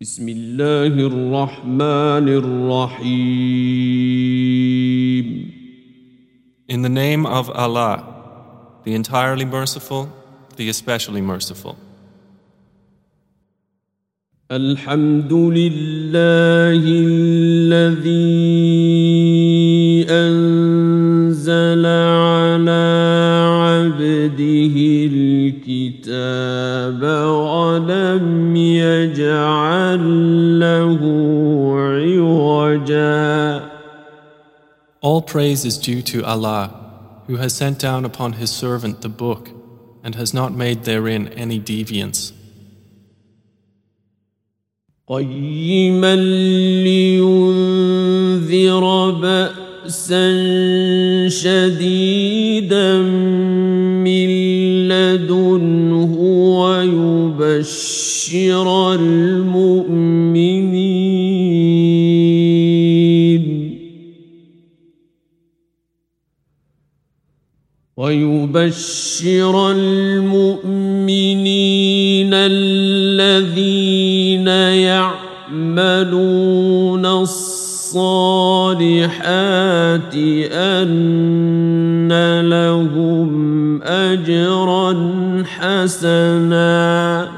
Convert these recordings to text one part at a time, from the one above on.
بسم الله الرحمن الرحيم In the name of Allah, the entirely merciful, the especially merciful. الحمد لله الذي praise is due to Allah, who has sent down upon His servant the book and has not made therein any deviance. قيما لينذر بأسا شديدا من لدنه ويبشر المؤمنين ويبشر المؤمنين الذين يعملون الصالحات أن لهم أجرا حسنا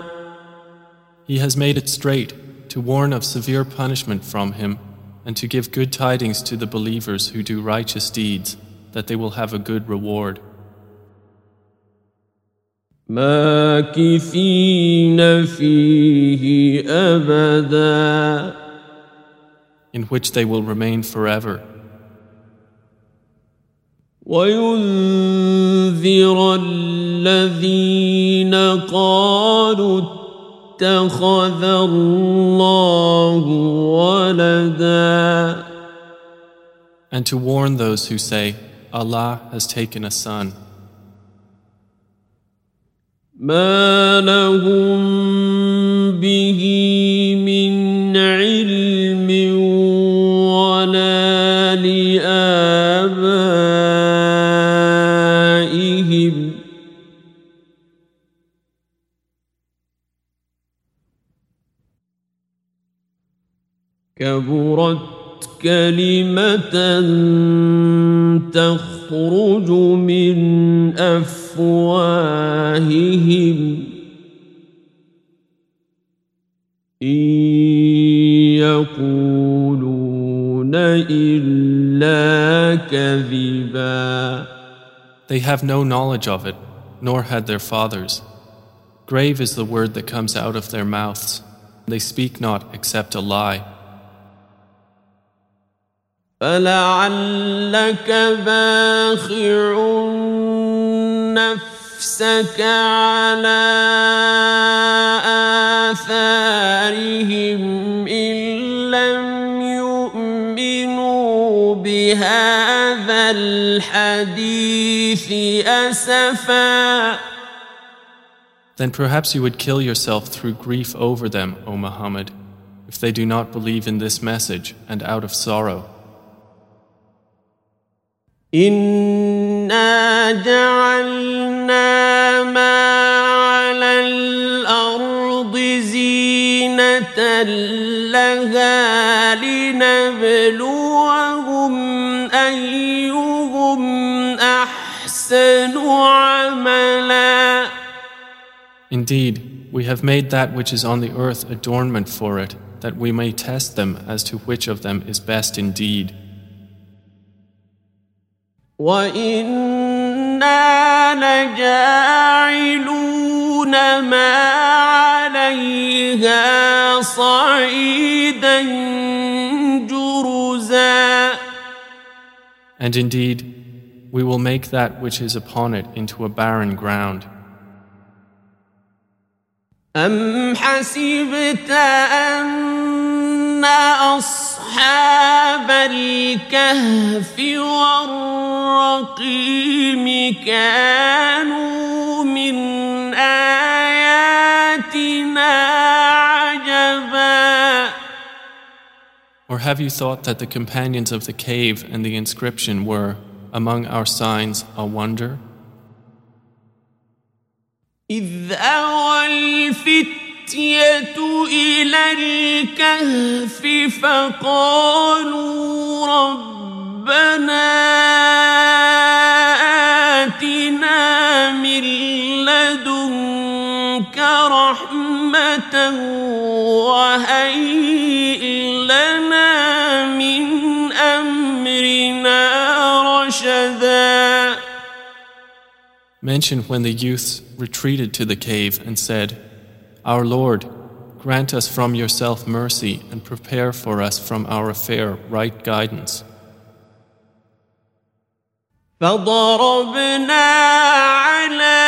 He has made it straight to warn of severe punishment from Him and to give good tidings to the believers who do righteous deeds that they will have a good reward. ماكثين فيه أبدا in which they will remain forever, وينذر الذين قالوا اتخذ الله ولدا and to warn those who say, Allah has taken a son. ما لهم به من علم ولا لآبائهم كبرت كلمة تخرج من أفواههم إن يقولون إلا كذبا They have no knowledge of it, nor had their fathers. Grave is the word that comes out of their mouths. They speak not except a lie. فلعلك باخع نفسك على آثارهم إن لم يؤمنوا بهذا الحديث أسفا Then perhaps you would kill yourself through grief over them, O Muhammad, if they do not believe in this message and out of sorrow. إنا جعلنا ما على الأرض زينة لها لنبلوهم أيهم أحسن عملا Indeed, we have made that which is on the earth adornment for it, that we may test them as to which of them is best indeed. وإنا لجاعلون ما عليها صعيدا جرزا And indeed, we will make that which is upon it into a barren ground. أم حسبت أن أصحاب الكهف والرقيم كانوا من آياتنا عجبا Or have you thought that the companions of the cave and the inscription were, among our signs, a wonder? إذ أوى الفتية الفتية إلى الكهف فقالوا ربنا آتنا من لدنك رحمة وهيئ لنا من أمرنا رشدا. Mention when the youths retreated to the cave and said, Our Lord, grant us from yourself mercy and prepare for us from our affair right guidance. فضربنا على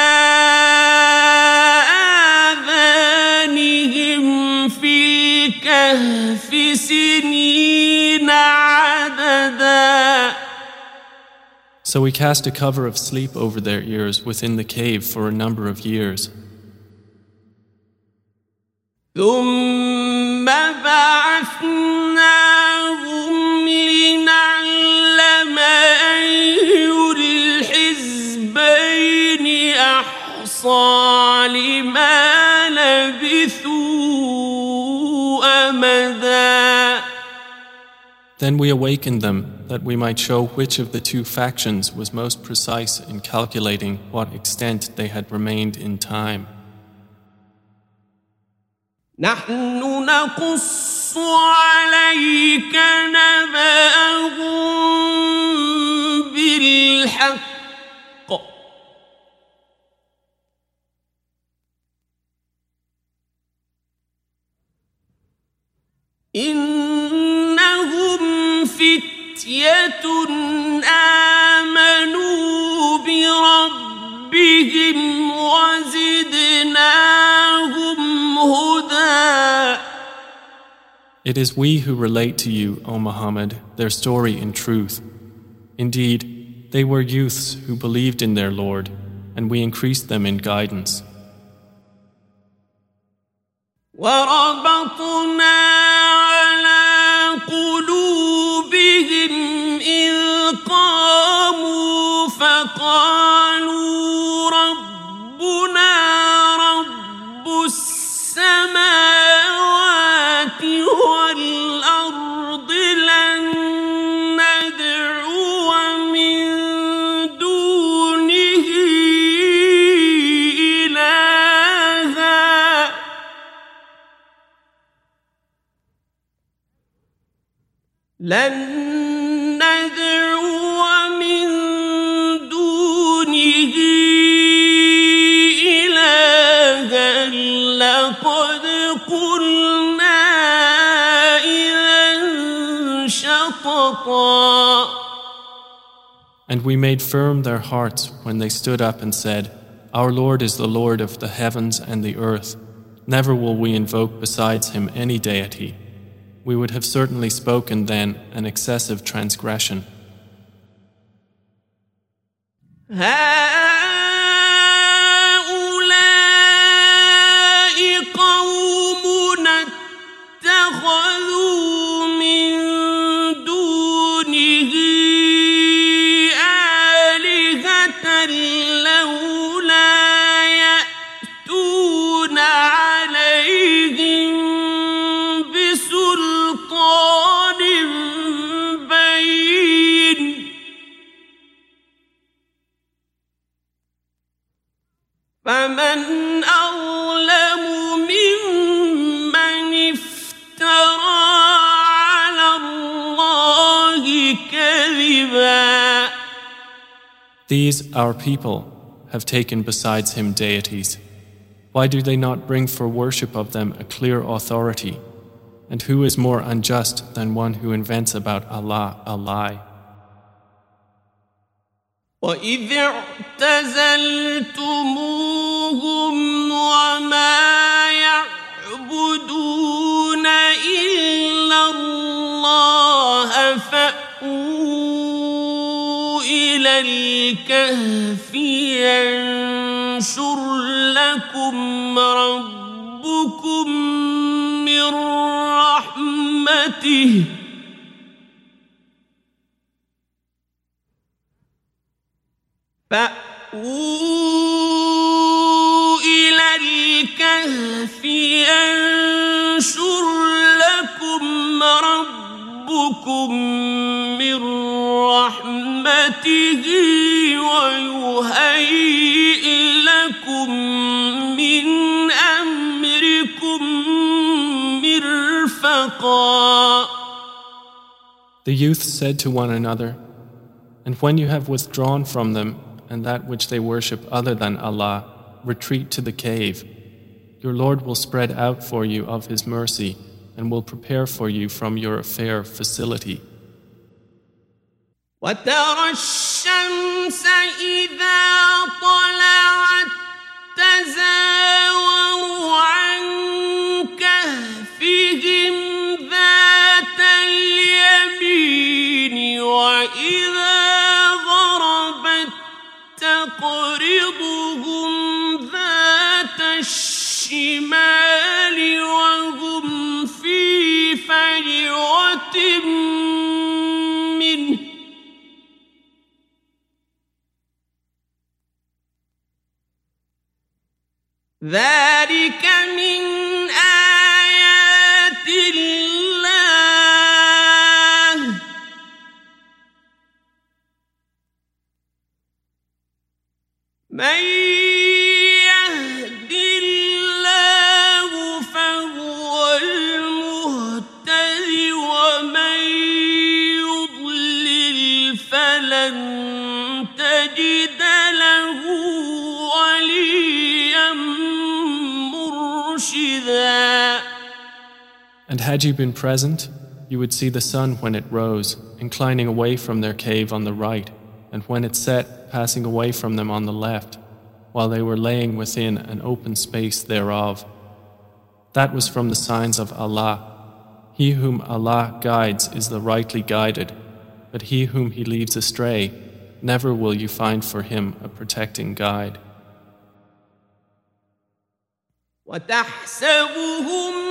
آذانهم في الكهف سنين عددا So we cast a cover of sleep over their ears within the cave for a number of years. ثم بعثناهم لنعلم أي الحزبين أحصى لما لبثوا أمدا Then we awakened them that we might show which of the two factions was most precise in calculating what extent they had remained in time. نحن نقص عليك نبأهم بالحق. إنهم فتية آمنوا بربهم وزدناهم هدى It is we who relate to you, O Muhammad, their story in truth. Indeed, they were youths who believed in their Lord, and we increased them in guidance. وربطنا لن ندعو من دونه إلها لقد قلنا إذا شططا And we made firm their hearts when they stood up and said, Our Lord is the Lord of the heavens and the earth. Never will we invoke besides him any deity. We would have certainly spoken then an excessive transgression. These, our people, have taken besides him deities. Why do they not bring for worship of them a clear authority? And who is more unjust than one who invents about Allah a lie? وإذ اعتزلتموهم وما يعبدون إلا الله فأووا إلى الكهف ينشر لكم ربكم من رحمته. فأووا إلى الكهف ينشر لكم ربكم من رحمته ويهيئ لكم من أمركم مرفقا The youth said to one another, And when you have withdrawn from them and that which they worship other than Allah, retreat to the cave. Your Lord will spread out for you of His mercy and will prepare for you from your affair facility. وترى الشمس إذا طلعت تزاور you been present, you would see the sun when it rose, inclining away from their cave on the right, and when it set, passing away from them on the left, while they were laying within an open space thereof. That was from the signs of Allah. He whom Allah guides is the rightly guided, but he whom He leaves astray, never will you find for him a protecting guide. وتحسبهم أيقاظا وهم رقود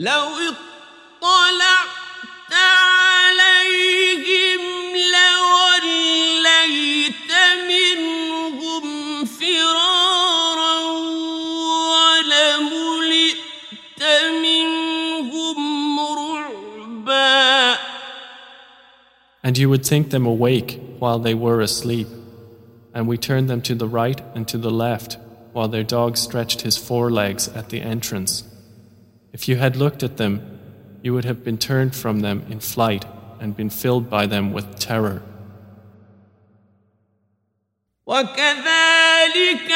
لو اطلعت عليهم لوليت منهم فرارا ولملئت منهم رعبا And you would think them awake while they were asleep. And we turned them to the right and to the left, while their dog stretched his forelegs at the entrance. If you had looked at them, you would have been turned from them in flight and been filled by them with terror. وكذلك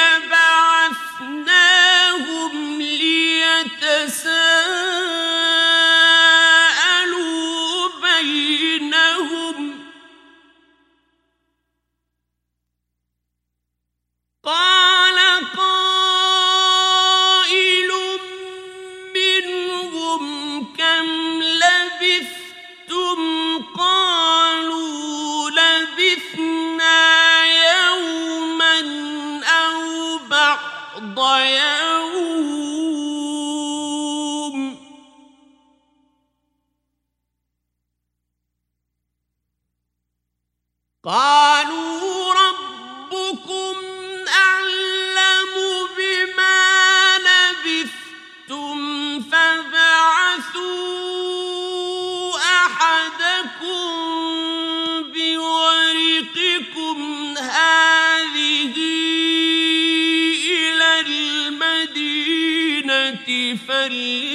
قالوا ربكم أعلم بما لبثتم فبعثوا أحدكم بورقكم هذه إلى المدينة فلينظر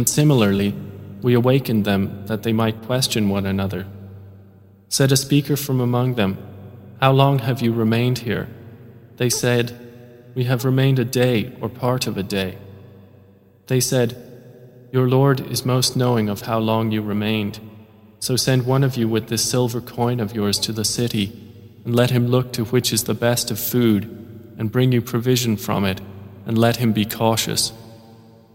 And similarly, we awakened them that they might question one another. Said a speaker from among them, How long have you remained here? They said, We have remained a day or part of a day. They said, Your Lord is most knowing of how long you remained. So send one of you with this silver coin of yours to the city, and let him look to which is the best of food, and bring you provision from it, and let him be cautious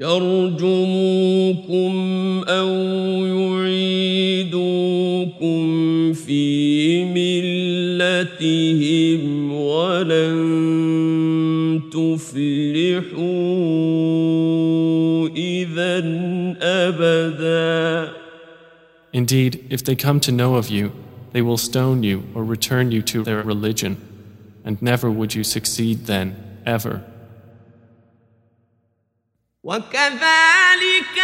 يرجموكم أو يعيدوكم في ملتهم ولن تفلحوا إذا أبدا Indeed, if they come to know of you, they will stone you or return you to their religion, and never would you succeed then, ever. وكذلك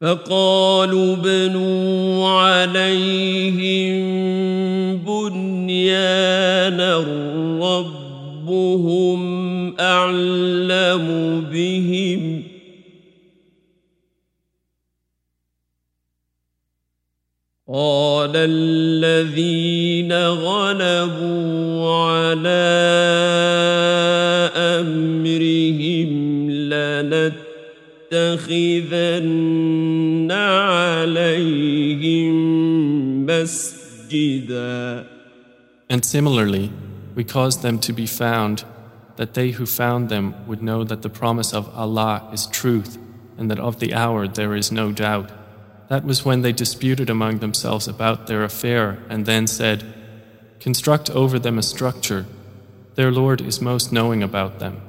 فقالوا بنوا عليهم بنيانا ربهم أعلم بهم. قال الذين غلبوا على أمرهم لنتخذن عليهم مسجدا And similarly, we caused them to be found, that they who found them would know that the promise of Allah is truth, and that of the hour there is no doubt. That was when they disputed among themselves about their affair, and then said, Construct over them a structure. Their Lord is most knowing about them.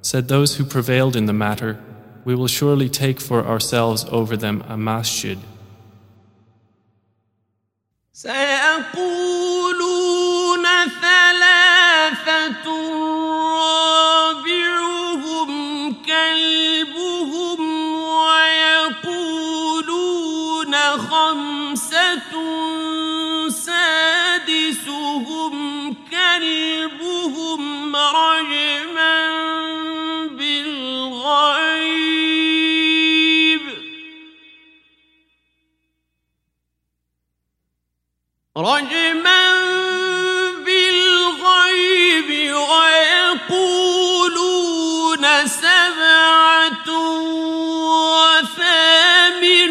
Said those who prevailed in the matter, We will surely take for ourselves over them a masjid. سيقولون ثلاثة رابعهم كلبهم رجما بالغيب ويقولون سبعة وثامنهم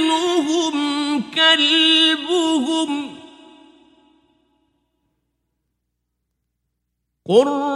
كلبهم قل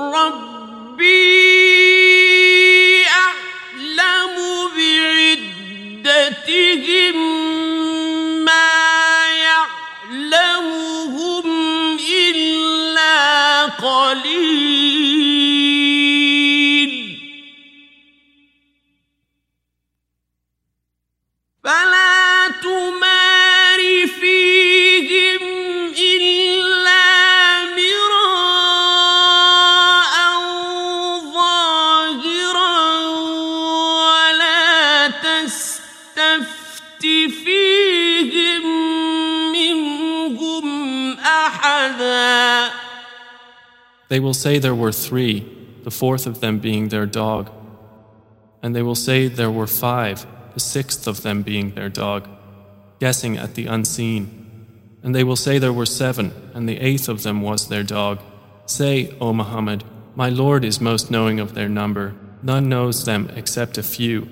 They will say there were three, the fourth of them being their dog. And they will say there were five, the sixth of them being their dog, guessing at the unseen. And they will say there were seven, and the eighth of them was their dog. Say, O Muhammad, my Lord is most knowing of their number. None knows them except a few.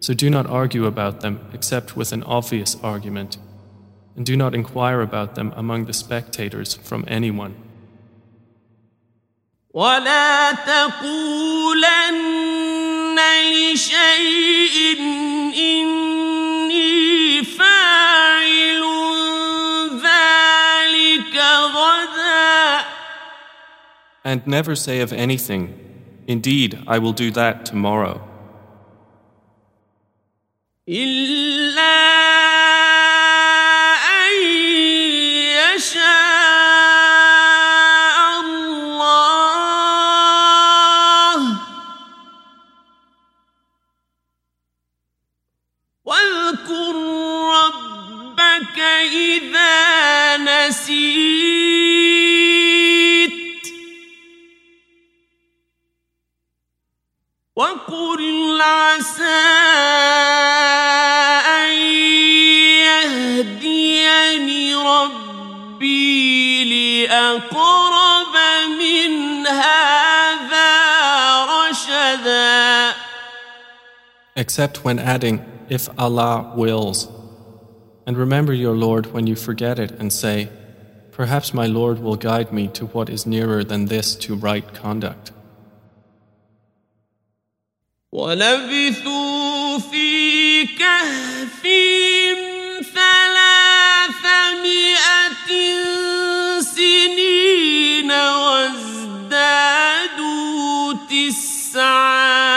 So do not argue about them except with an obvious argument. And do not inquire about them among the spectators from anyone. ولا تقولن لشيء إني فاعل ذلك غدا And never say of anything, Indeed, I will do that tomorrow. إلا نسيت وقل عسى أن يهديني ربي لأقرب من هذا رشدا Except when adding, If Allah wills. And remember your Lord when you forget it and say, Perhaps my Lord will guide me to what is nearer than this to right conduct. ولبثوا في كهفهم ثلاثمائة سنين وازدادوا تسعا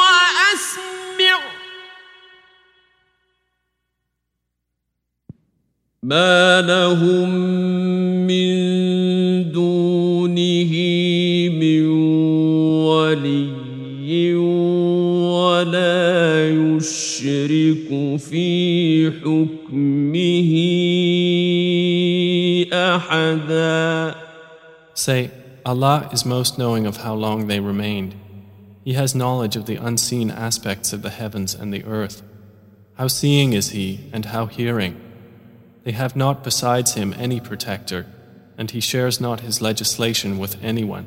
ما لهم من دونه من ولي ولا يشرك في حكمه أحدا Say, Allah is most knowing of how long they remained. He has knowledge of the unseen aspects of the heavens and the earth. How seeing is He and how hearing. They have not besides Him any protector, and He shares not His legislation with anyone.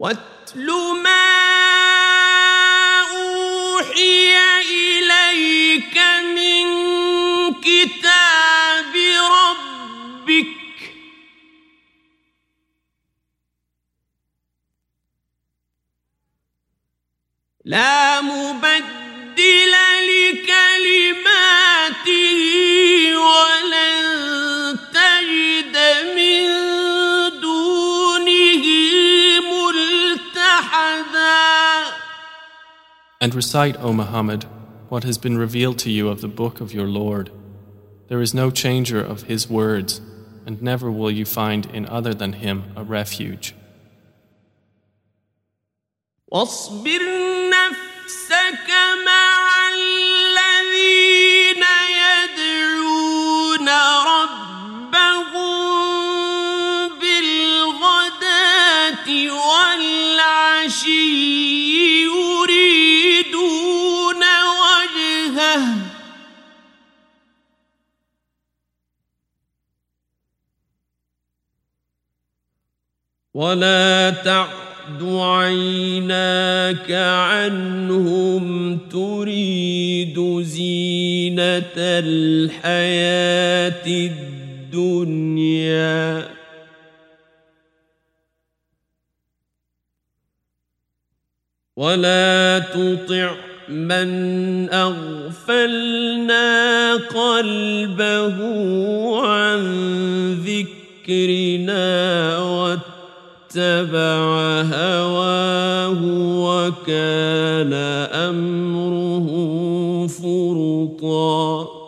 واتل ما أوحي إليك من كتاب ربك لا مبدل لكلماته ولن تجد من دونه ملتحدا And recite, O Muhammad, what has been revealed to you of the book of your Lord. There is no changer of His words, and never will you find in other than Him a refuge. واصبر نفسك مع ولا تعد عيناك عنهم تريد زينة الحياة الدنيا. ولا تطع من أغفلنا قلبه عن ذكرنا واتبع هواه وكان أمره فرطا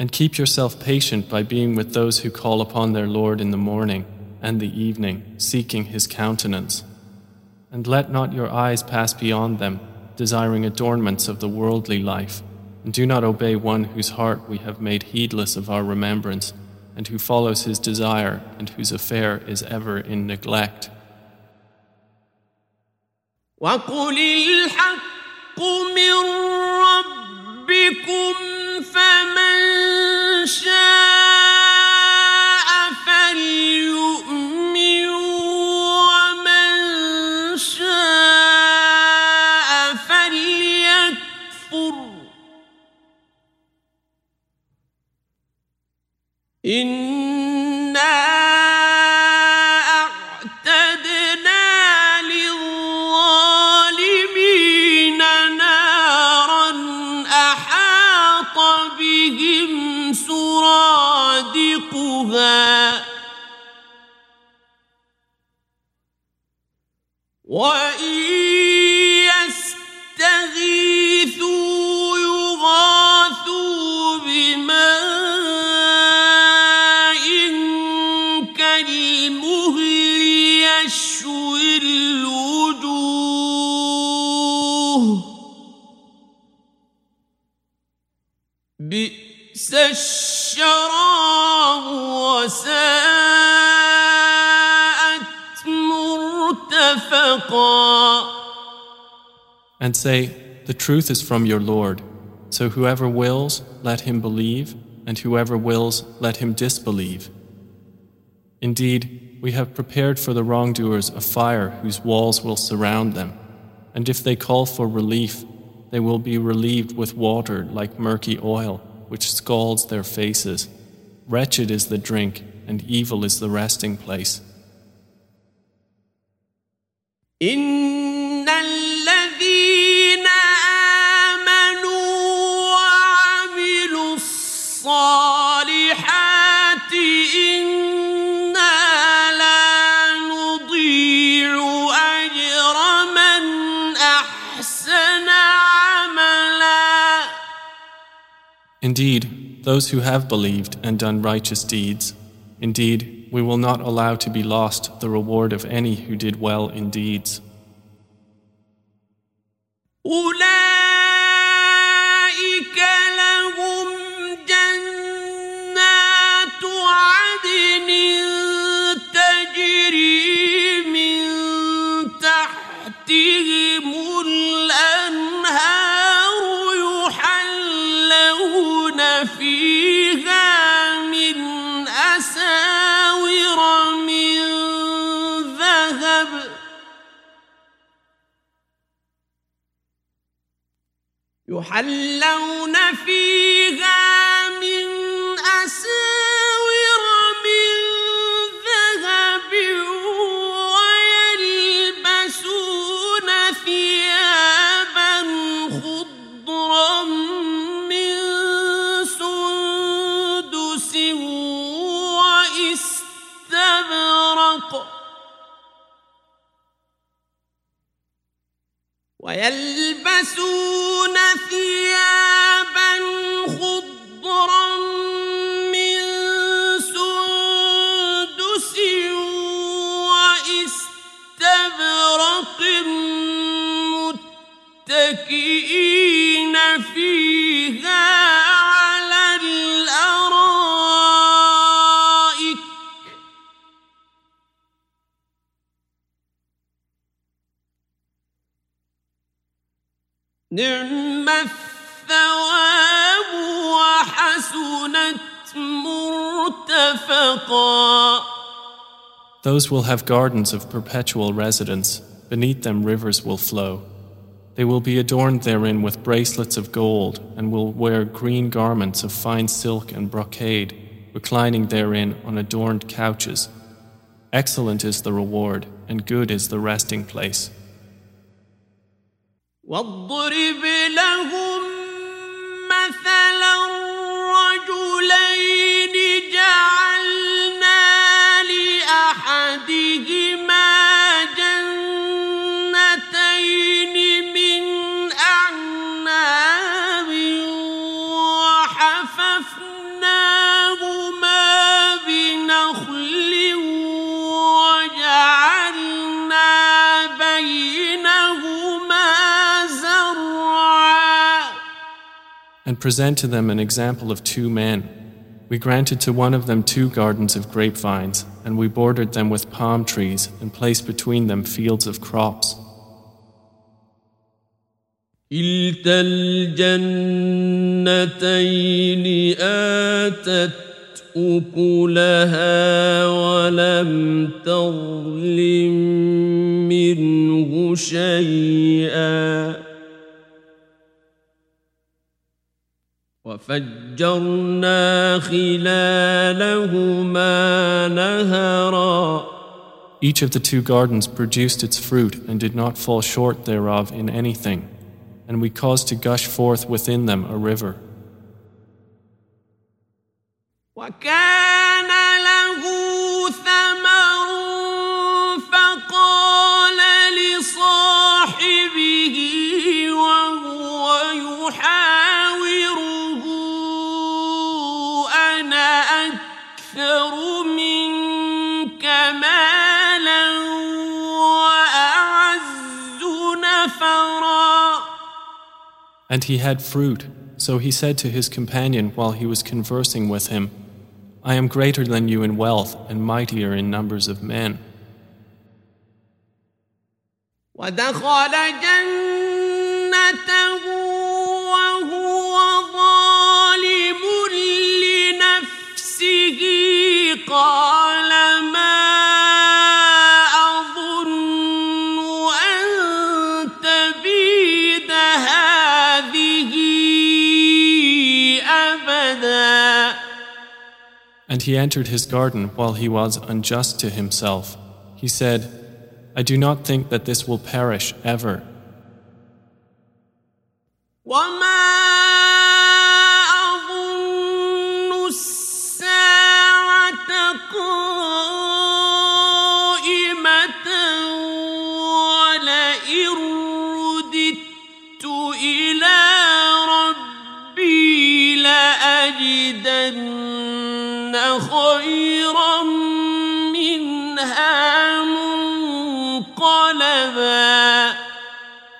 And keep yourself patient by being with those who call upon their Lord in the morning and the evening, seeking His countenance. And let not your eyes pass beyond them, desiring adornments of the worldly life. And do not obey one whose heart we have made heedless of our remembrance, and who follows his desire, and whose affair is ever in neglect. وقل الحق من ربكم فمن شاء إن بئس الشراب وساءت مرتفقا And say, The truth is from your Lord. So whoever wills, let him believe, and whoever wills, let him disbelieve. Indeed, we have prepared for the wrongdoers a fire whose walls will surround them, and if they call for relief, they will be relieved with water like murky oil, which scalds their faces. Wretched is the drink, and evil is the resting place. إن Indeed, those who have believed and done righteous deeds, indeed, we will not allow to be lost the reward of any who did well in deeds. يحلون فيها من أساور من ذهب ويلبسون ثيابا خضرا من سندس واستبرق ويلبسون يلبسون ثياب نعم الثواب وحسنت مرتفقا Those will have gardens of perpetual residence, beneath them rivers will flow. They will be adorned therein with bracelets of gold, and will wear green garments of fine silk and brocade, reclining therein on adorned couches. Excellent is the reward, and good is the resting place. واضرب لهم مثلا رجلين present to them an example of two men. We granted to one of them two gardens of grapevines, and we bordered them with palm trees and placed between them fields of crops. كلتا الجنتين آتت أكلها ولم تظلم منه شيئا وفجرنا خلالهما نهرا Each of the two gardens produced its fruit and did not fall short thereof in anything, and we caused to gush forth within them a river. وكان And he had fruit, so he said to his companion while he was conversing with him, I am greater than you in wealth and mightier in numbers of men. ودخل جنته وهو ظالم لنفسه قال And he entered his garden while he was unjust to himself. He said, I do not think that this will perish ever.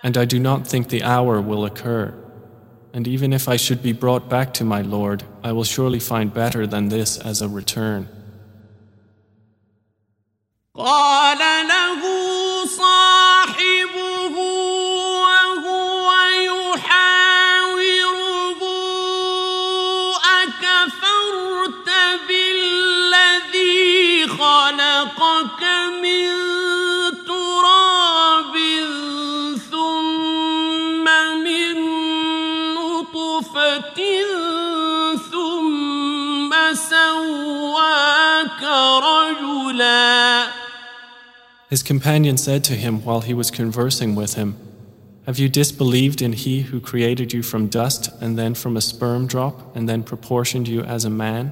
And I do not think the hour will occur. And even if I should be brought back to my Lord, I will surely find better than this as a return. His companion said to him while he was conversing with him, Have you disbelieved in He who created you from dust and then from a sperm drop and then proportioned you as a man?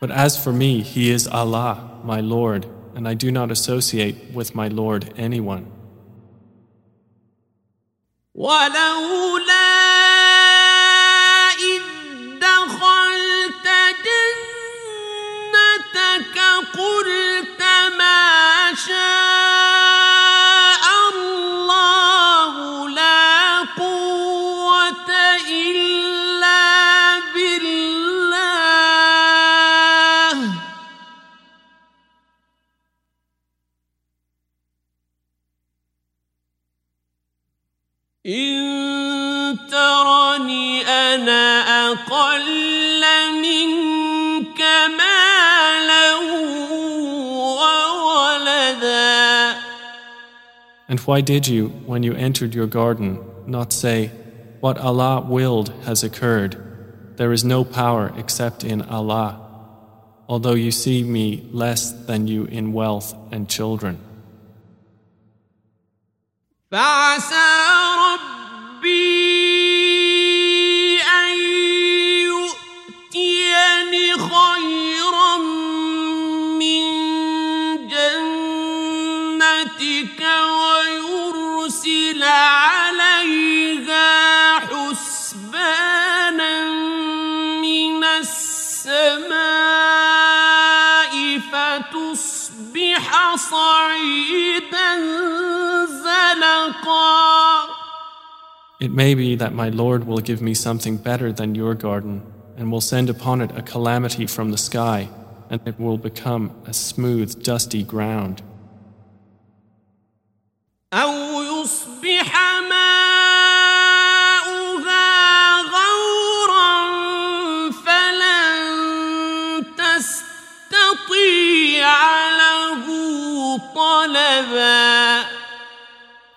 But as for me, He is Allah, my Lord, and I do not associate with my Lord anyone. إن ترني أنا أقل منك مالا وولدا And why did you, when you entered your garden, not say, What Allah willed has occurred? There is no power except in Allah, although you see me less than you in wealth and children. فعسى ربي أن يؤتيني خيرا من جنتك ويرسل عليها حسبانا من السماء فتصبح صعيدا It may be that my Lord will give me something better than your garden, and will send upon it a calamity from the sky, and it will become a smooth, dusty ground. طلبا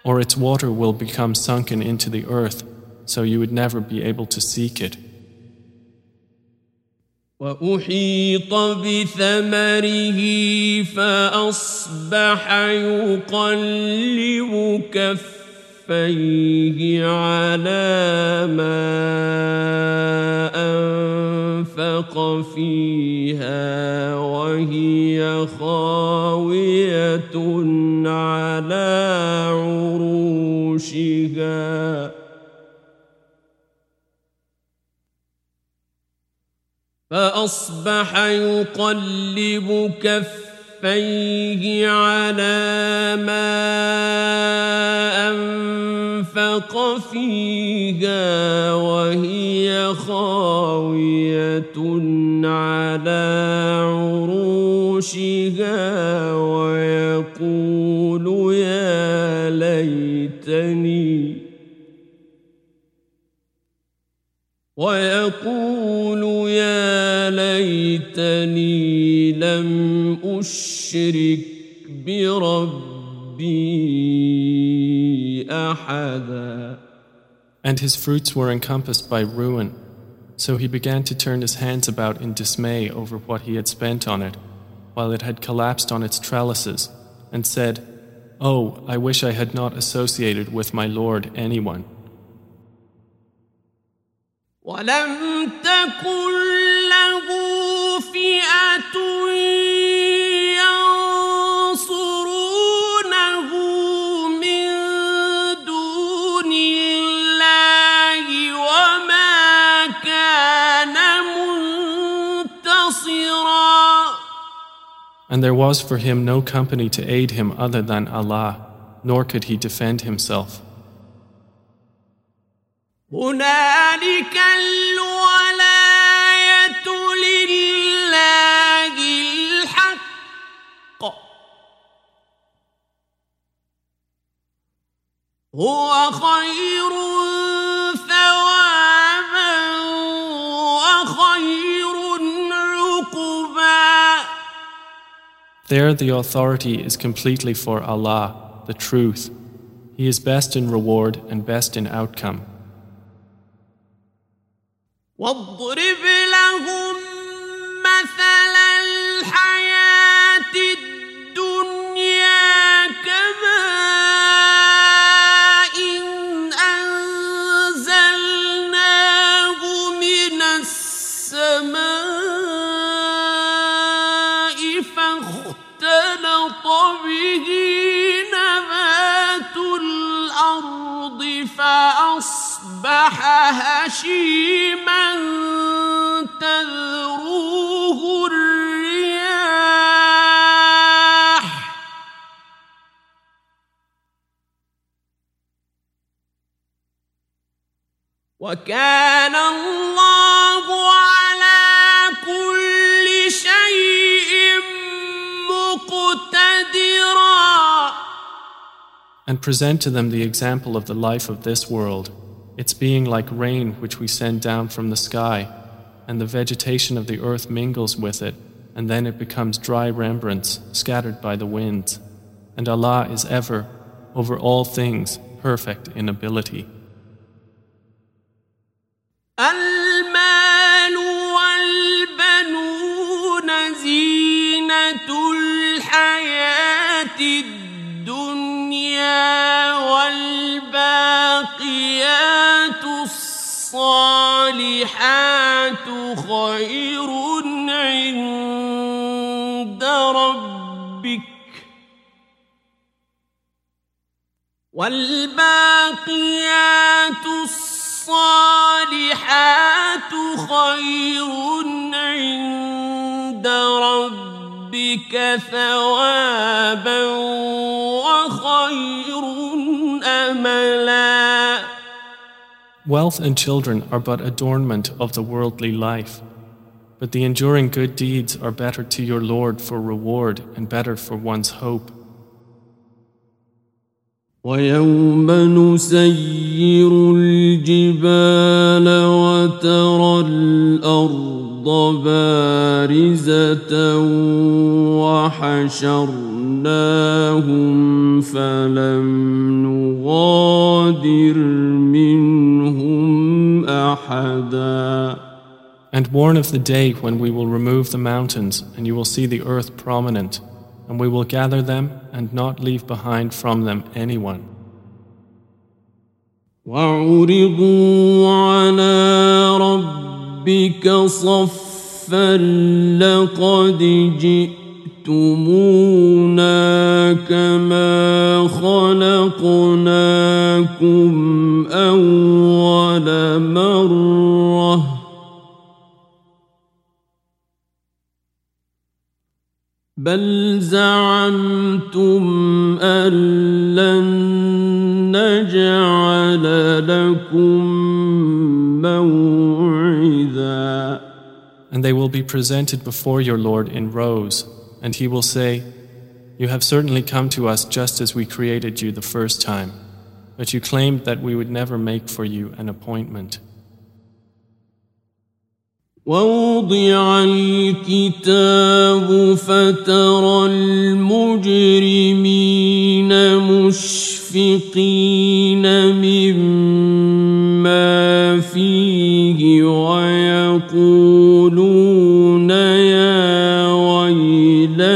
or its water will become sunken into the earth, so you would never be able to seek it. وأحيط بثمره فأصبح يقلب كفيه على ما أنفق فيها وهي خاوية على عرشها فأصبح يقلب كفيه على ما أنفق فيها وهي خاوية على عروشها ويقول يا ليت ويقول يا ليتني لم أشرك بربي أحدا. And his fruits were encompassed by ruin, so he began to turn his hands about in dismay over what he had spent on it, while it had collapsed on its trellises, and said, Oh, I wish I had not associated with my Lord anyone. And there was for him no company to aid him other than Allah, nor could he defend himself. هو خير There the authority is completely for Allah, the truth. He is best in reward and best in outcome. واضرب لهم مثلا هشيما تذروه الرياح وكان الله على كل شيء مقتدرا And present to them the example of the life of this world its being like rain which we send down from the sky, and the vegetation of the earth mingles with it, and then it becomes dry remnants scattered by the winds. And Allah is ever, over all things, perfect in ability. الحياة الدنيا خير عند ربك. والباقيات الصالحات خير عند ربك ثوابا وخير املا. Wealth and children are but adornment of the worldly life, but the enduring good deeds are better to your Lord for reward and better for one's hope. ويوم نسير الجبال وترى الأرض بارزة وحشرناهم فلم نغادر And warn of the day when we will remove the mountains and you will see the earth prominent and we will gather them and not leave behind from them anyone. وعرضوا على ربك صفا لقد جئتمونا كما خلقناكم أول بل زعمتم أن لن نجعل لكم موعدا And they will be presented before your Lord in rows, and he will say, You have certainly come to us just as we created you the first time, but you claimed that we would never make for you an appointment. ووضع الكتاب فترى المجرمين مشفقين مما فيه ويقولون يا ويلتنا.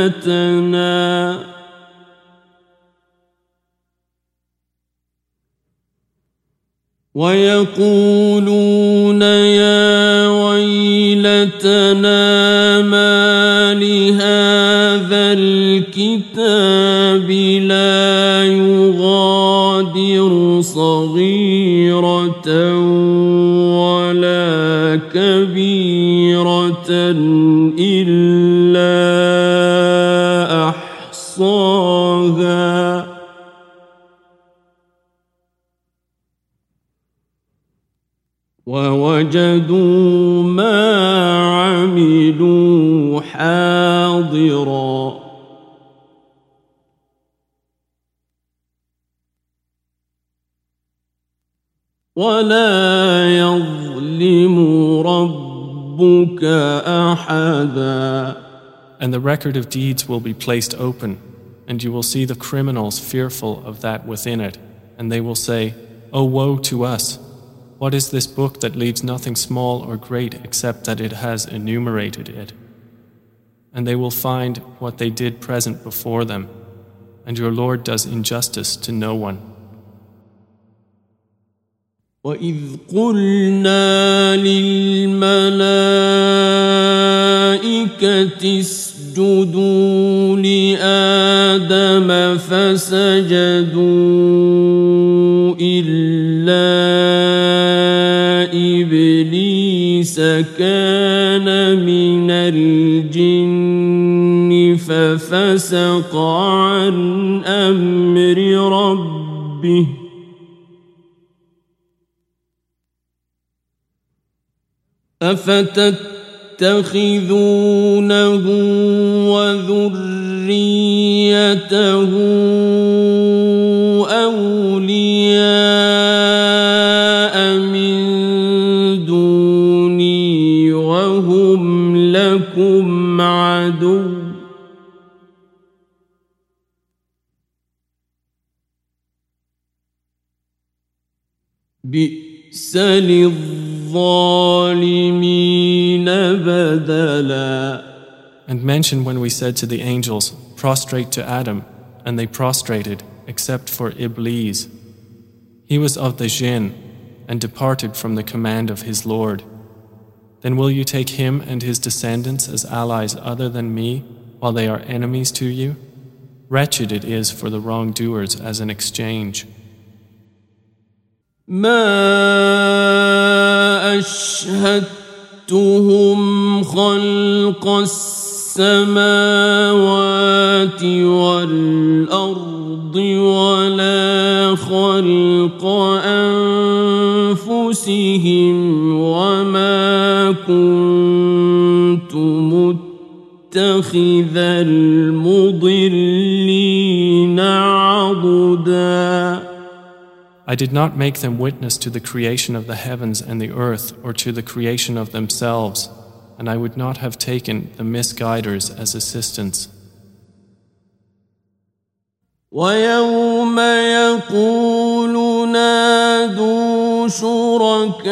ويقولون يا ويلتنا ما لهذا الكتاب لا يغادر صغيرة ولا كبيرة ووجدوا ما عملوا حاضرا ولا يظلم ربك احدا And the record of deeds will be placed open, and you will see the criminals fearful of that within it, and they will say, O woe to us! What is this book that leaves nothing small or great except that it has enumerated it? And they will find what they did present before them, and your Lord does injustice to no one. وإذ قلنا للملائكة اسجدوا لآدم فسجدوا كان من الجن ففسق عن أمر ربه. أفتتخذونه وذريته أولياء لكم عدو بئس للظالمين بدلا And mention when we said to the angels, Prostrate to Adam, and they prostrated, except for Iblis. He was of the jinn, and departed from the command of his Lord. Then will you take him and his descendants as allies other than me, while they are enemies to you? Wretched it is for the wrongdoers as an exchange. ما أشهدتهم خلق السماوات والأرض ولا خلق أنفسهم وما كنت متخذ المضلين عضدا I did not make them witness to the creation of the heavens and the earth or to the creation of themselves, and I would not have taken the misguiders as assistants. ويوم يقول نادوا شركائي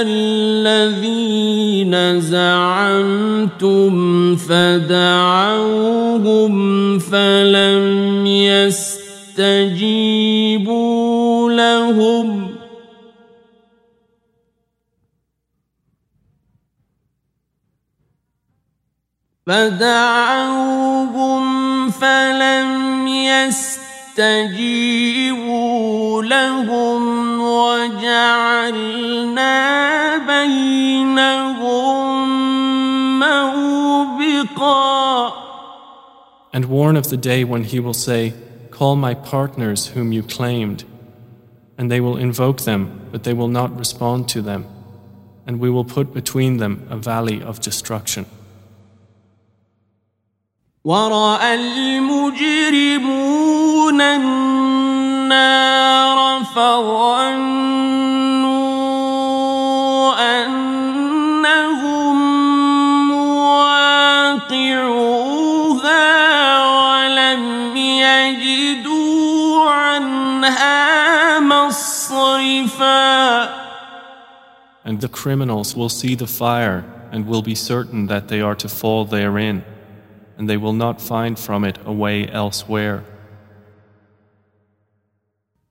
الذين زعمتم فدعوهم فلم يستجيبوا لهم. فدعوهم فلم يستجيبوا لهم وجعلنا بينهم موبقا And warn of the day when he will say, Call my partners whom you claimed. And they will invoke them, but they will not respond to them. And we will put between them a valley of destruction. ورأى المجرمون النار فظنوا أنهم مواقعوها ولم يجدوا عنها مصرفا And the criminals will see the fire and will be certain that they are to fall therein. and they will not find from it a way elsewhere.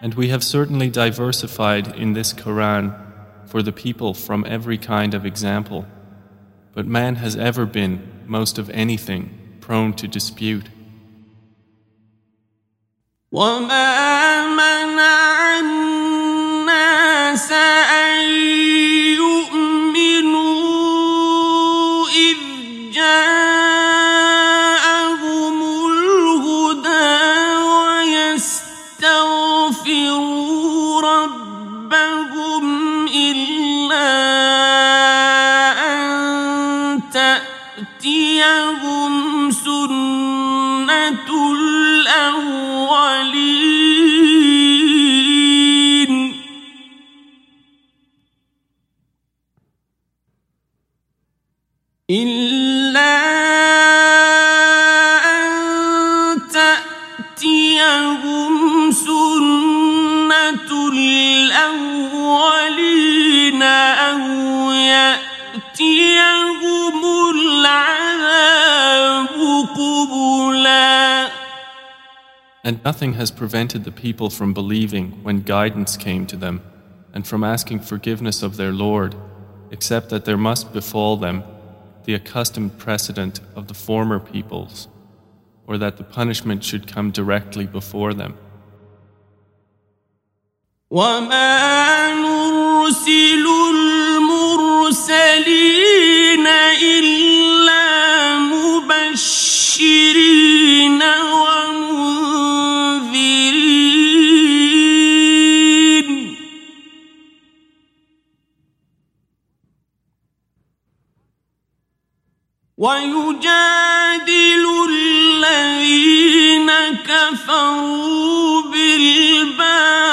And we have certainly diversified in this Quran for the people from every kind of example. But man has ever been, most of anything, prone to dispute. وما منع الناس أن And nothing has prevented the people from believing when guidance came to them and from asking forgiveness of their Lord, except that there must befall them the accustomed precedent of the former peoples, or that the punishment should come directly before them. وما نرسل المرسلين إلا ويجادل الذين كفروا بالباطل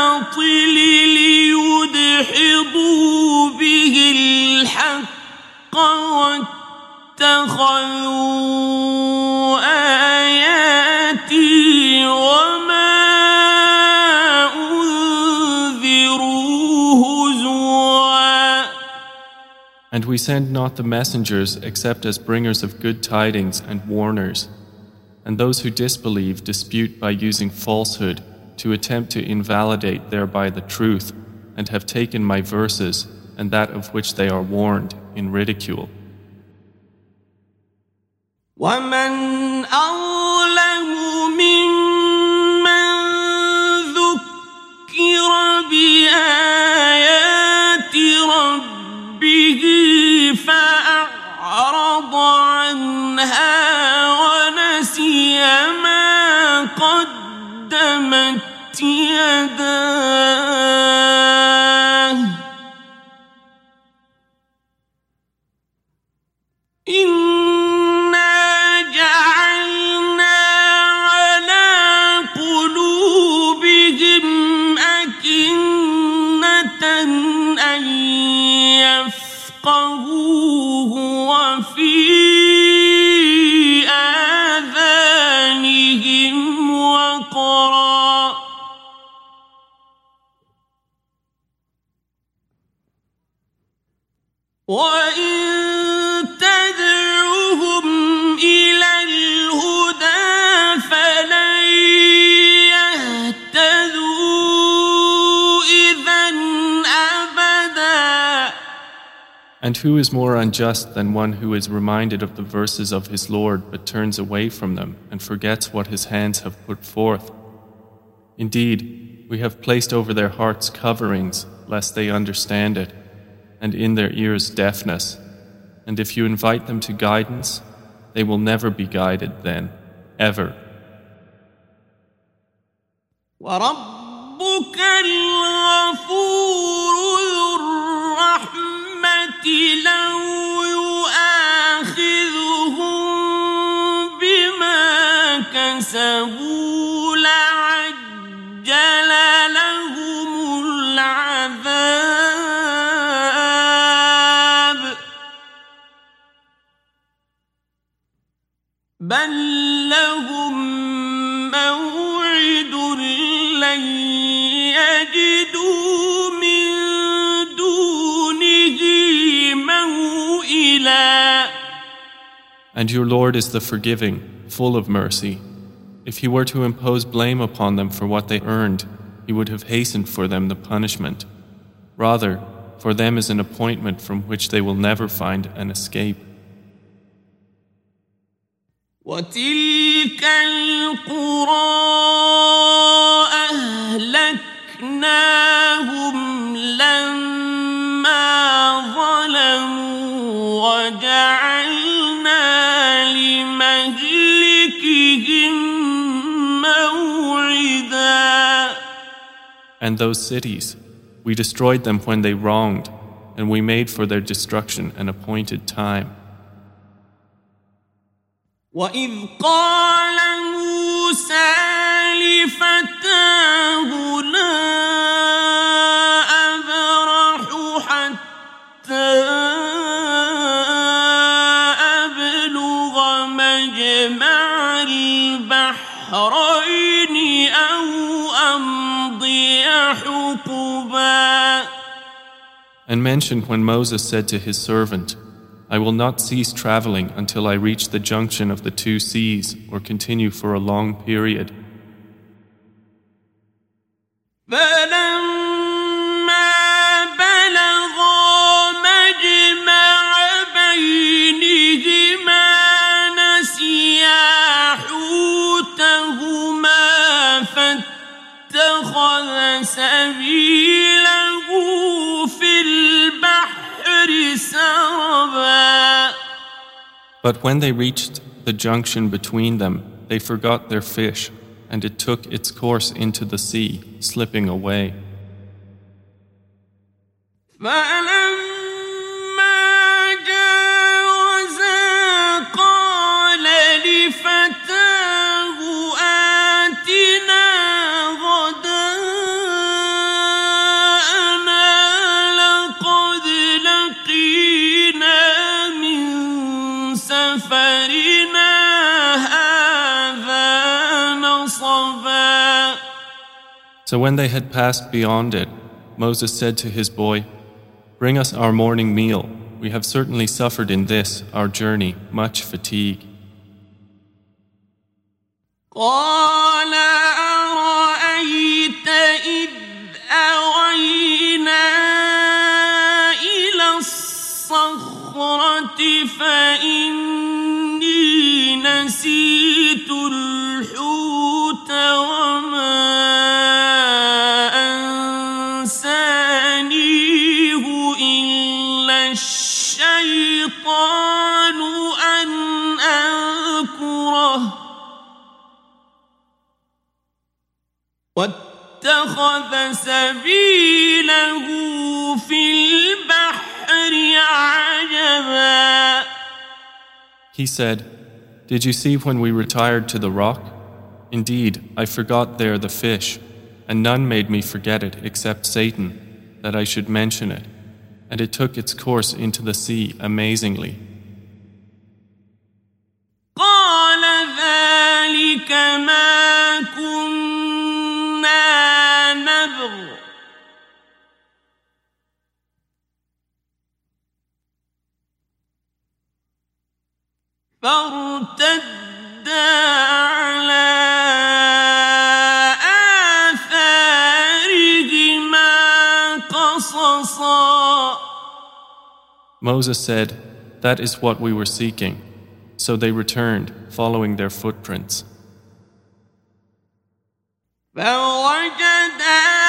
ليدحضوا به الحق واتخذوا And we send not the messengers except as bringers of good tidings and warners. And those who disbelieve dispute by using falsehood to attempt to invalidate thereby the truth, and have taken my verses and that of which they are warned in ridicule. ومن أظلم قدمت يداه And who is more unjust than one who is reminded of the verses of his Lord but turns away from them and forgets what his hands have put forth? Indeed, we have placed over their hearts coverings lest they understand it, and in their ears deafness. And if you invite them to guidance, they will never be guided then, ever. وربك الغفور كسبوا لعجل لهم العذاب بل لهم موعد لن يجدوا من دونه موئلا And your Lord is the forgiving, full of mercy. If he were to impose blame upon them for what they earned, he would have hastened for them the punishment. Rather, for them is an appointment from which they will never find an escape. وتلك القرى أهلكناهم And those cities, we destroyed them when they wronged, and we made for their destruction an appointed time. وإذ قال موسى لفتاه لا And mention when Moses said to his servant, I will not cease traveling until I reach the junction of the two seas or continue for a long period. فلما But when they reached the junction between them, they forgot their fish, and it took its course into the sea, slipping away. فلما جاوزا قال لفتاه So when they had passed beyond it, Moses said to his boy, Bring us our morning meal. We have certainly suffered in this, our journey, much fatigue. قال واتخذ سبيله في البحر عجبا He said, Did you see when we retired to the rock? Indeed, I forgot there the fish, and none made me forget it except Satan, that I should mention it. And it took its course into the sea amazingly. قال ذلك ما كنا نبغ فارتدا على آثارهما قصصا Moses said, That is what we were seeking. So they returned, following their footprints. فوجدا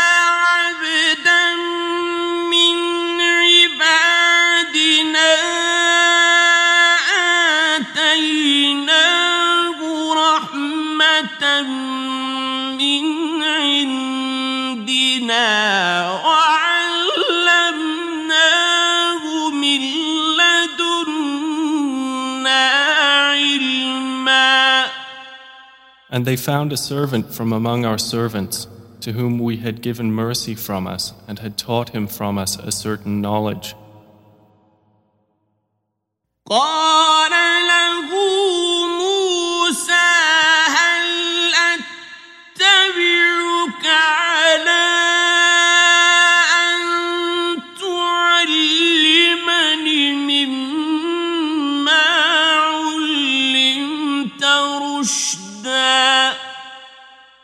And they found a servant from among our servants, to whom we had given mercy from us, and had taught him from us a certain knowledge.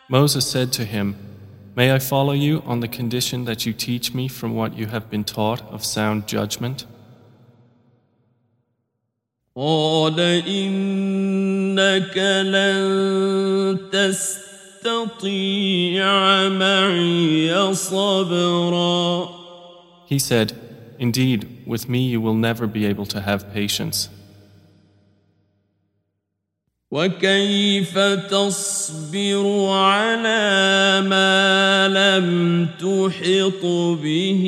Moses said to him, May I follow you on the condition that you teach me from what you have been taught of sound judgment? قال إنك لن تستطيع معي صبرا He said, Indeed, with me you will never be able to have patience. وكيف تصبر على ما لم تحط به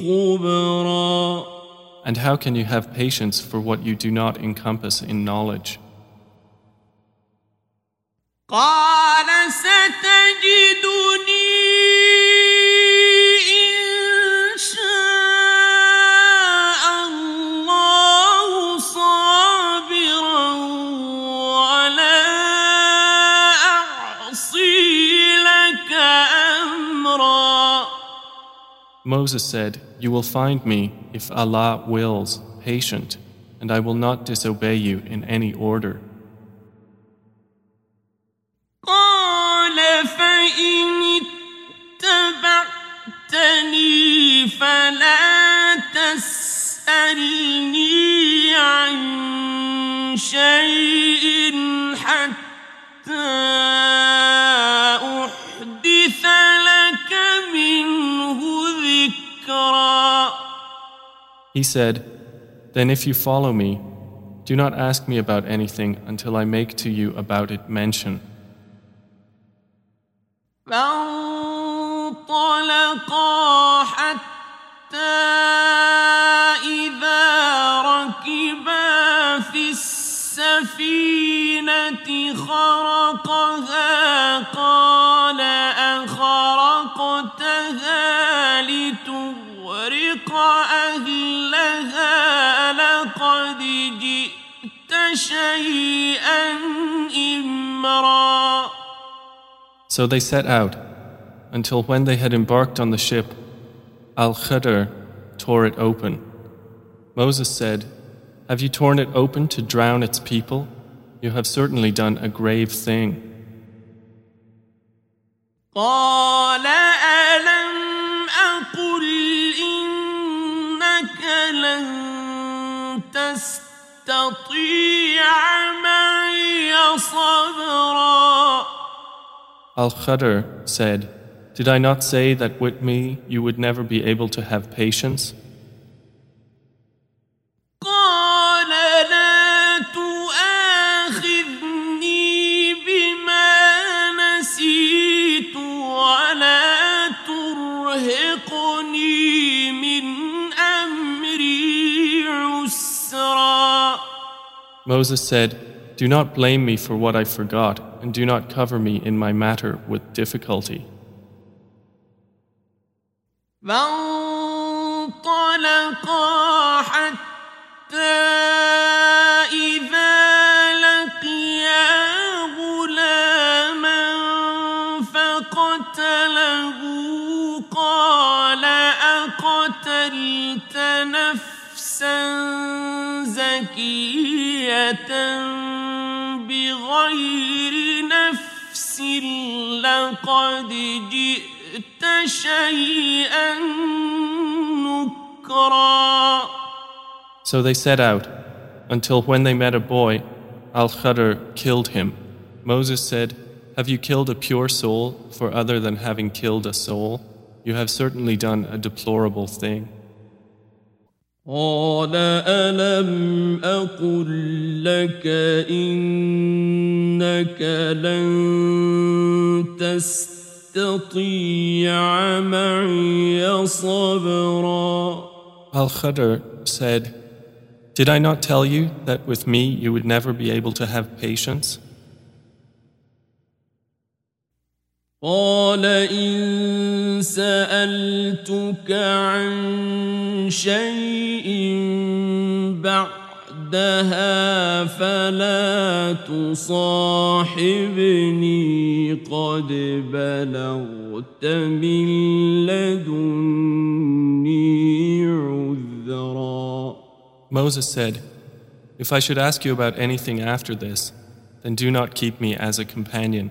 خبرا And how can you have patience for what you do not encompass in knowledge? قال ستجدني Moses said, You will find me, if Allah wills, patient, and I will not disobey you in any order. قال فإن اتبعتني فلا تسألني عن شيء حتى He said, Then if you follow me, do not ask me about anything until I make to you about it mention. فانطلقا حتى إذا ركبا في السفينة خرقها قال So they set out until when they had embarked on the ship, Al Khadr tore it open. Moses said, Have you torn it open to drown its people? You have certainly done a grave thing. تستطيع Al Khadr said, Did I not say that with me you would never be able to have patience? Moses said, Do not blame me for what I forgot, and do not cover me in my matter with difficulty. فانطلقا حتى لقد جئت شيئا نكرا So they set out, until when they met a boy, Al Khadr killed him. Moses said, Have you killed a pure soul for other than having killed a soul? You have certainly done a deplorable thing. قال ألم أقل لك إنك لن تستطيع معي صبرا Al Khadr said, Did I not tell you that with me you would never be able to have patience? قال إن سألتك عن شيء بعدها فلا تصاحبني قد بلغت من لدني عذرا Moses said, If I should ask you about anything after this, then do not keep me as a companion.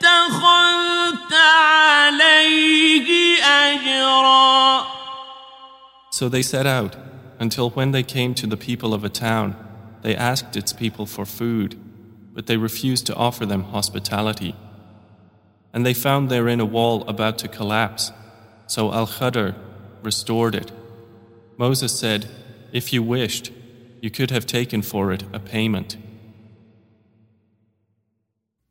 لاتخذت عليه أجرا So they set out, until when they came to the people of a town, they asked its people for food, but they refused to offer them hospitality. And they found therein a wall about to collapse, so Al Khadr restored it. Moses said, If you wished, you could have taken for it a payment.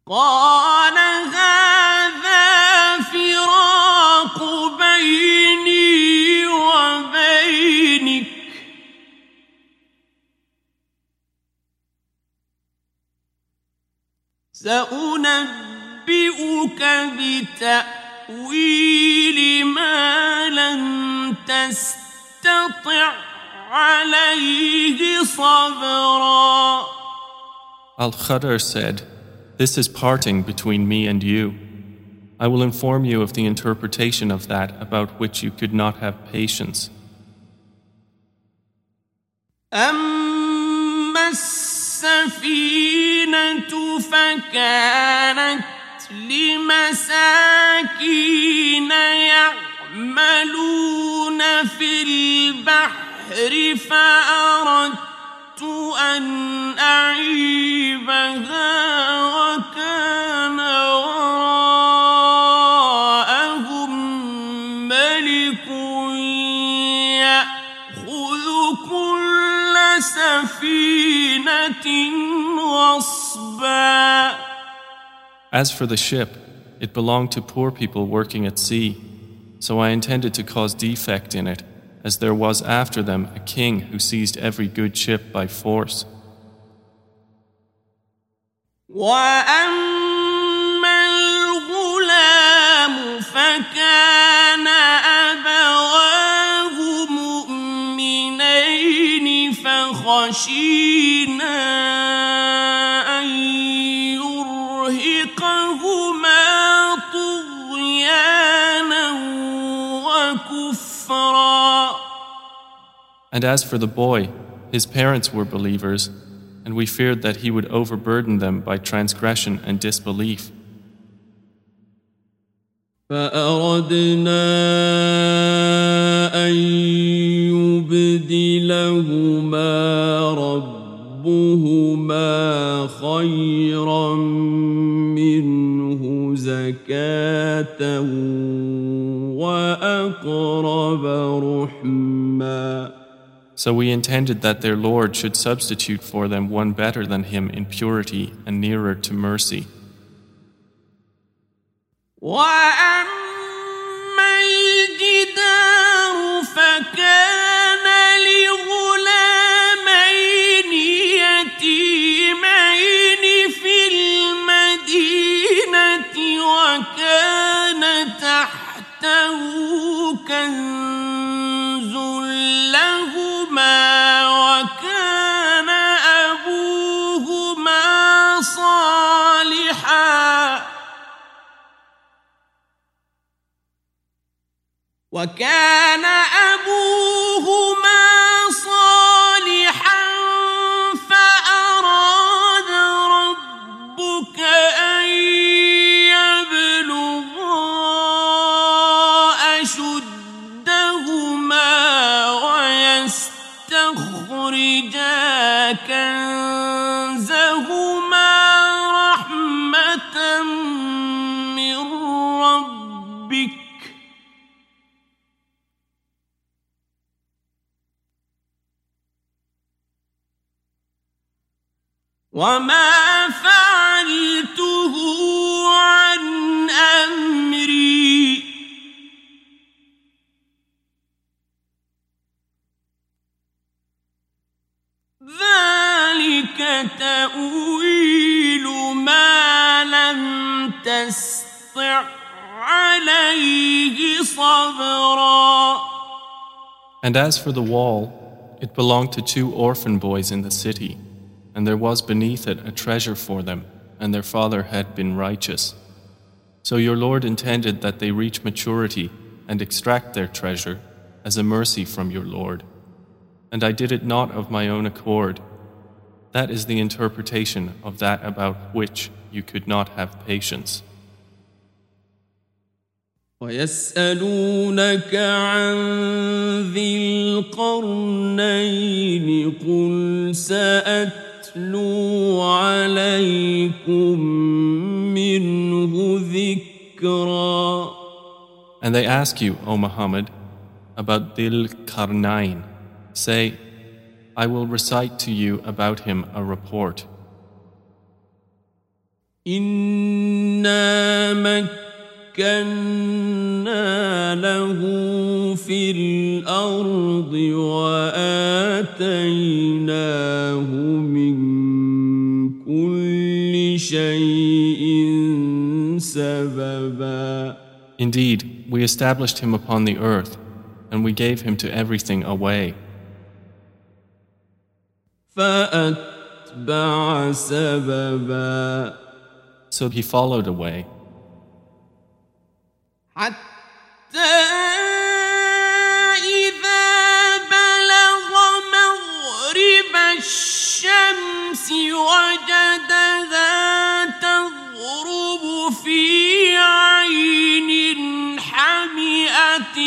قال هذا فراق بيني وبينك. سأنبئك بتأويل ما لم تستطع عليه صبرا. Al Khadr said, This is parting between me and you. I will inform you of the interpretation of that about which you could not have patience. أما السفينة فكانت لمساكين يعملون في البحر فأردت أن أعيبها وكان وراءهم ملك يأخذ كل سفينة غصبا As for the ship, it belonged to poor people working at sea. So I intended to cause defect in it, as there was after them a king who seized every good ship by force. وأما And as for the boy, his parents were believers, and we feared that he would overburden them by transgression and disbelief. فأردنا أن يبدلهما ربهما خيرا منه زكاة وأقرب رحمًا So we intended that their Lord should substitute for them one better than him in purity and nearer to mercy. وأما الجدار فكان لغلامين يتيمين في المدينة وكان تحته كنز وكان أبوهما وما فعلته عن أمري ذلك تأويل ما لم تستطع عليه صبرا And as for the wall, it belonged to two orphan boys in the city, and there was beneath it a treasure for them, and their father had been righteous. So your Lord intended that they reach maturity and extract their treasure as a mercy from your Lord. And I did it not of my own accord. That is the interpretation of that about which you could not have patience. ويسألونك عن ذي القرنين قل سأتلو عليكم منه ذكرًا And they ask you, O Muhammad, about Dil Karnain. Say, I will recite to you about him a report. إنا مكنا له في الأرض وآتيناه Indeed, we established him upon the earth, and we gave him to everything a way. So he followed a way.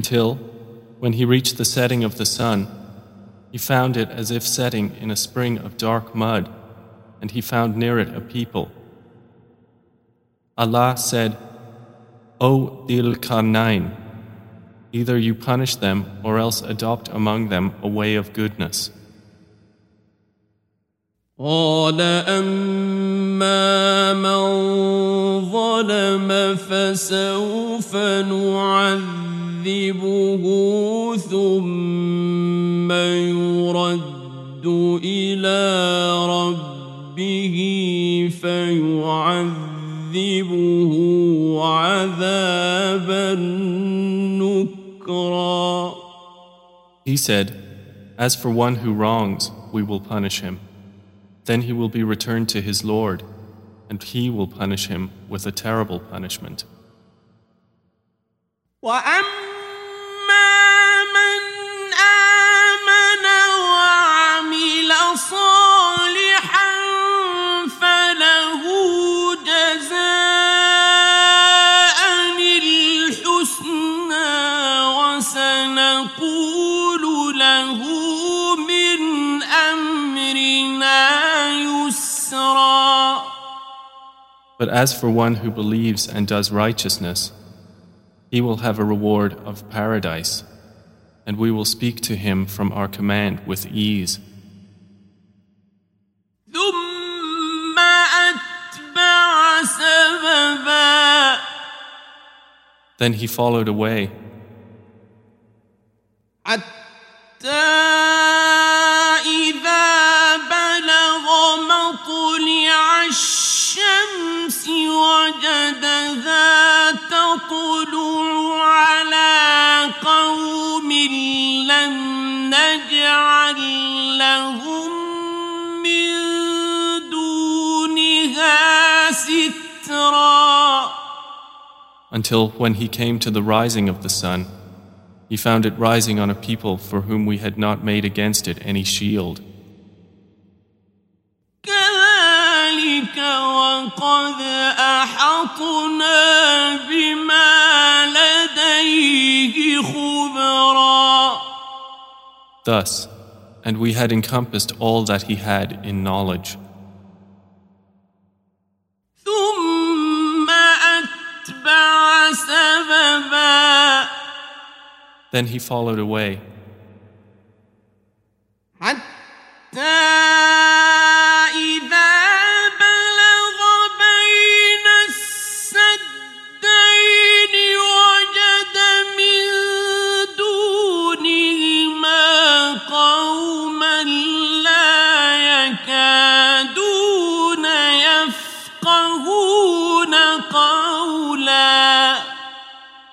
Until, when he reached the setting of the sun, he found it as if setting in a spring of dark mud, and he found near it a people. Allah said, O Dhil Qarnayn, either you punish them or else adopt among them a way of goodness. قال أما من ظلم فسوف نعذبه ثم يرد إلى ربه فيعذبه عذابا نكرا He said, As for one who wrongs, we will punish him. Then he will be returned to his Lord, and he will punish him with a terrible punishment. But as for one who believes and does righteousness, he will have a reward of paradise, and we will speak to him from our command with ease. Then he followed away. وجدها until when he came to the rising of the sun, he found it rising on a people for whom we had not made against it any shield. Thus, and we had encompassed all that he had in knowledge. Then he followed away.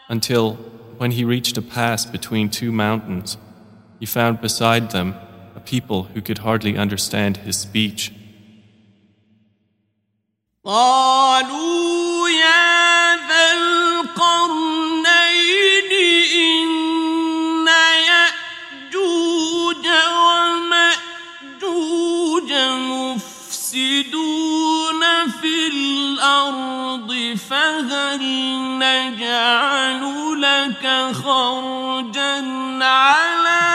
Until, when he reached a pass between two mountains, he found beside them a people who could hardly understand his speech. في الأرض فهل نجعل لك خرجا على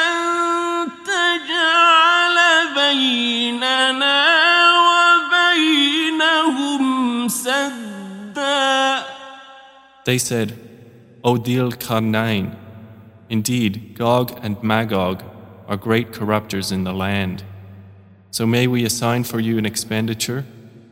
أن تجعل بيننا وبينهم سدا They said, O Dhil Qarnayn, indeed Gog and Magog are great corrupters in the land. So may we assign for you an expenditure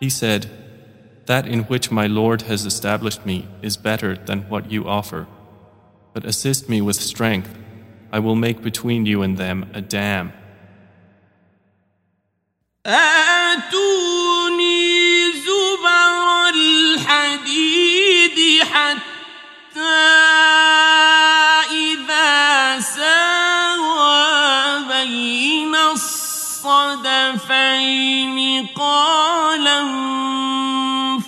He said, That in which my Lord has established me is better than what you offer. But assist me with strength. I will make between you and them a dam. آتوني زبر الحديد حتى الصدفين قال انفخوا.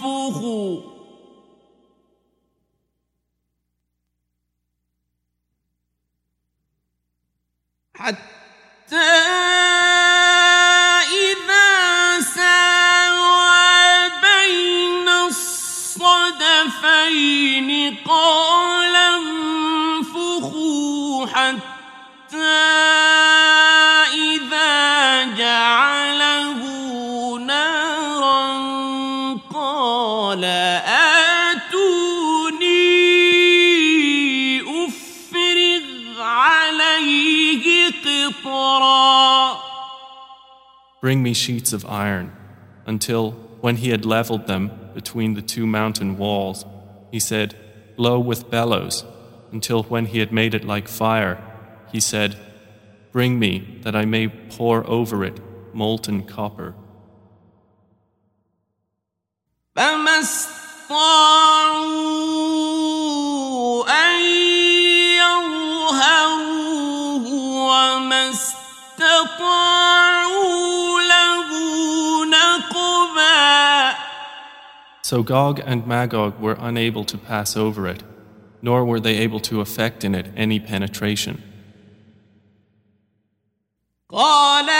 حتى إذا ساوى بين الصدفين قال انفخوا حتى Bring me sheets of iron, until, when he had leveled them between the two mountain walls, he said, Blow with bellows, until when he had made it like fire, he said, Bring me that I may pour over it molten copper. So Gog and Magog were unable to pass over it, nor were they able to effect in it any penetration. قال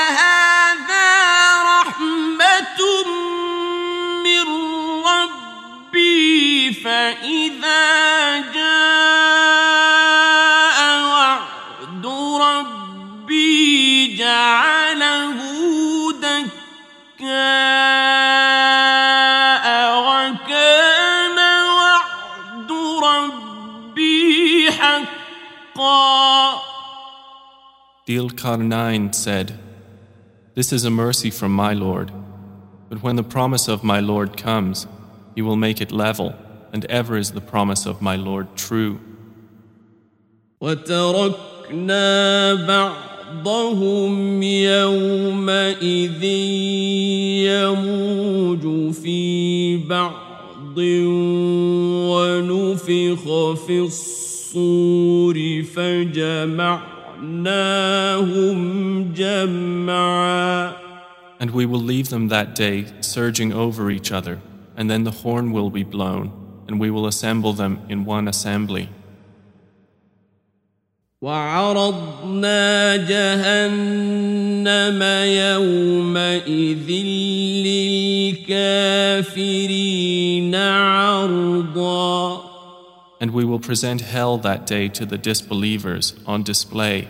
Dil Karnain said, This is a mercy from my Lord, but when the promise of my Lord comes, he will make it level, and ever is the promise of my Lord true. وتركنا بعضهم يومئذ يموج في بعض ونفخ في الصور فجمعناهم جمعا And we will leave them that day surging over each other, and then the horn will be blown, and we will assemble them in one assembly. وعرضنا جهنم يومئذ للكافرين عرضا and we will present hell that day to the disbelievers on display.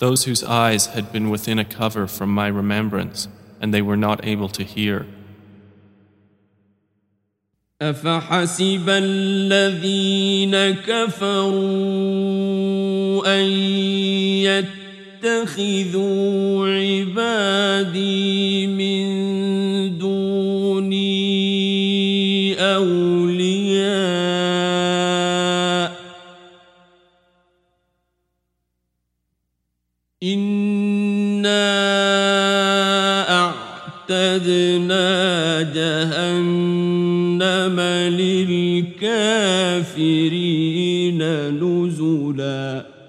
Those whose eyes had been within a cover from my remembrance, and they were not able to hear. أفحسب الذين كفروا أن يتخذوا عبادي من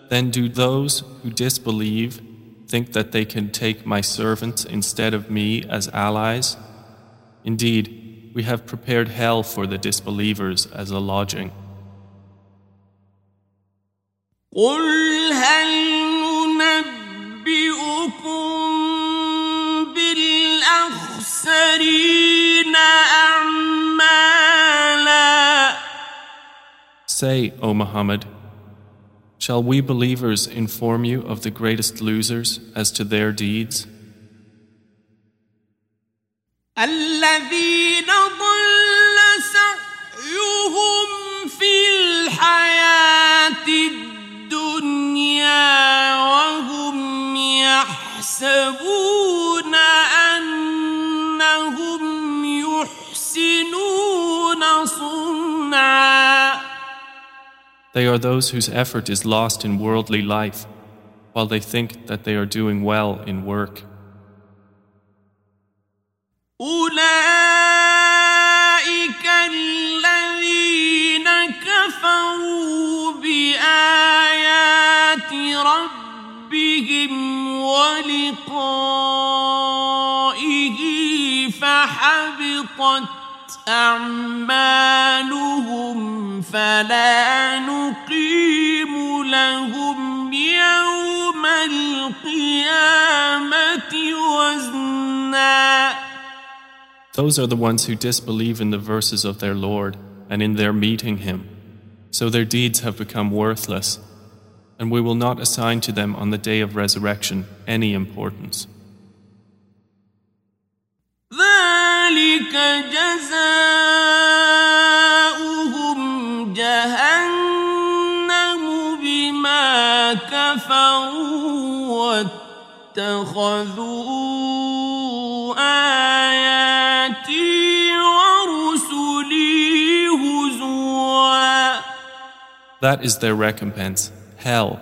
Then do those who disbelieve think that they can take my servants instead of me as allies? Indeed, we have prepared hell for the disbelievers as a lodging. Say, O Muhammad, shall we believers inform you of the greatest losers as to their deeds? يحسبون They are those whose effort is lost in worldly life, while they think that they are doing well in work. أولئك الذين كفروا بآيات ربهم ولقائه فحبطت أعمالهم فلا نقيم لهم يوم القيامة وزنا Those are the ones who disbelieve in the verses of their Lord and in their meeting Him. So their deeds have become worthless, and we will not assign to them on the day of resurrection any importance. ذلك جزاؤهم جهنم بما كفروا واتخذوا آياتي ورسلي هزوا That is their recompense, hell,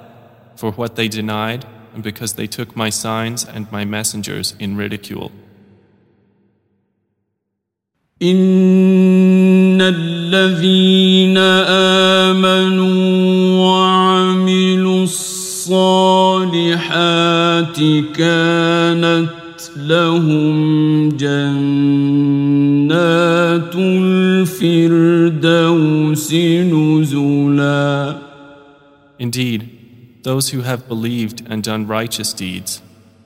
for what they denied and because they took my signs and my messengers in ridicule. إن الذين آمنوا وعملوا الصالحات كانت لهم جنات الفردوس نزلا Indeed, those who have believed and done righteous deeds,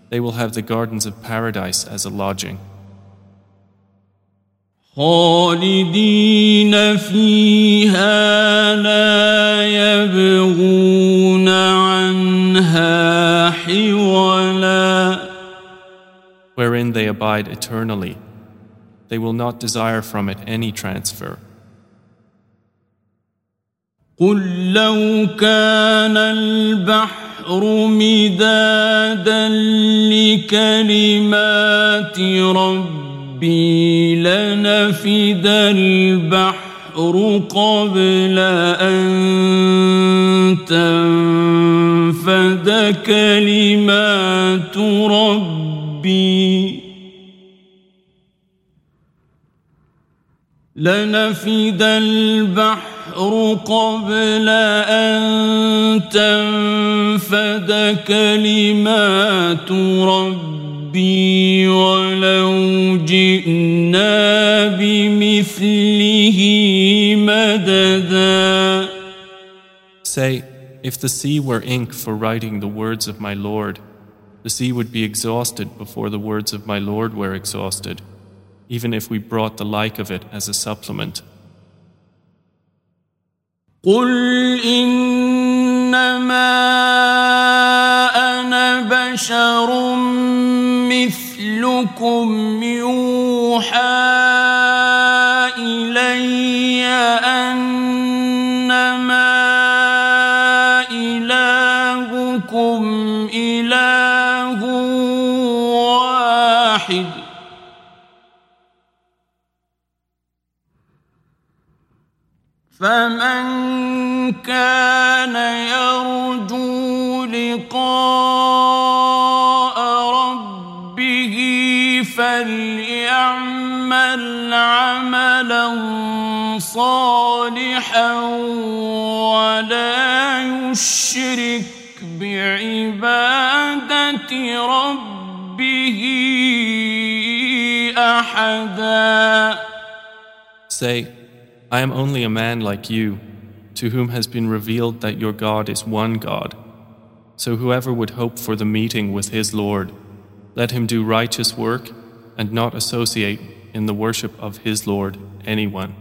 they will have the gardens of paradise as a lodging. خالدين فيها لا يبغون عنها حولا wherein they abide eternally. They will not desire from it any transfer. قل لو كان البحر مدادا لكلمات ربي لنفد البحر قبل أن تنفد كلمات ربي. لنفد البحر قبل أن تنفد كلمات ربي. ولو جئنا بمثله مددا Say, if the sea were ink for writing the words of my Lord, the sea would be exhausted before the words of my Lord were exhausted, even if we brought the like of it as a supplement. قل إنما أنا بشر مثلكم يوحى إلي أنما إلهكم إله واحد. فمن كان يرجو لقاء فليعمل عملا صالحا ولا يشرك بعبادة ربه أحدا Say, I am only a man like you, to whom has been revealed that your God is one God. So whoever would hope for the meeting with his Lord, let him do righteous work and not associate in the worship of his Lord anyone.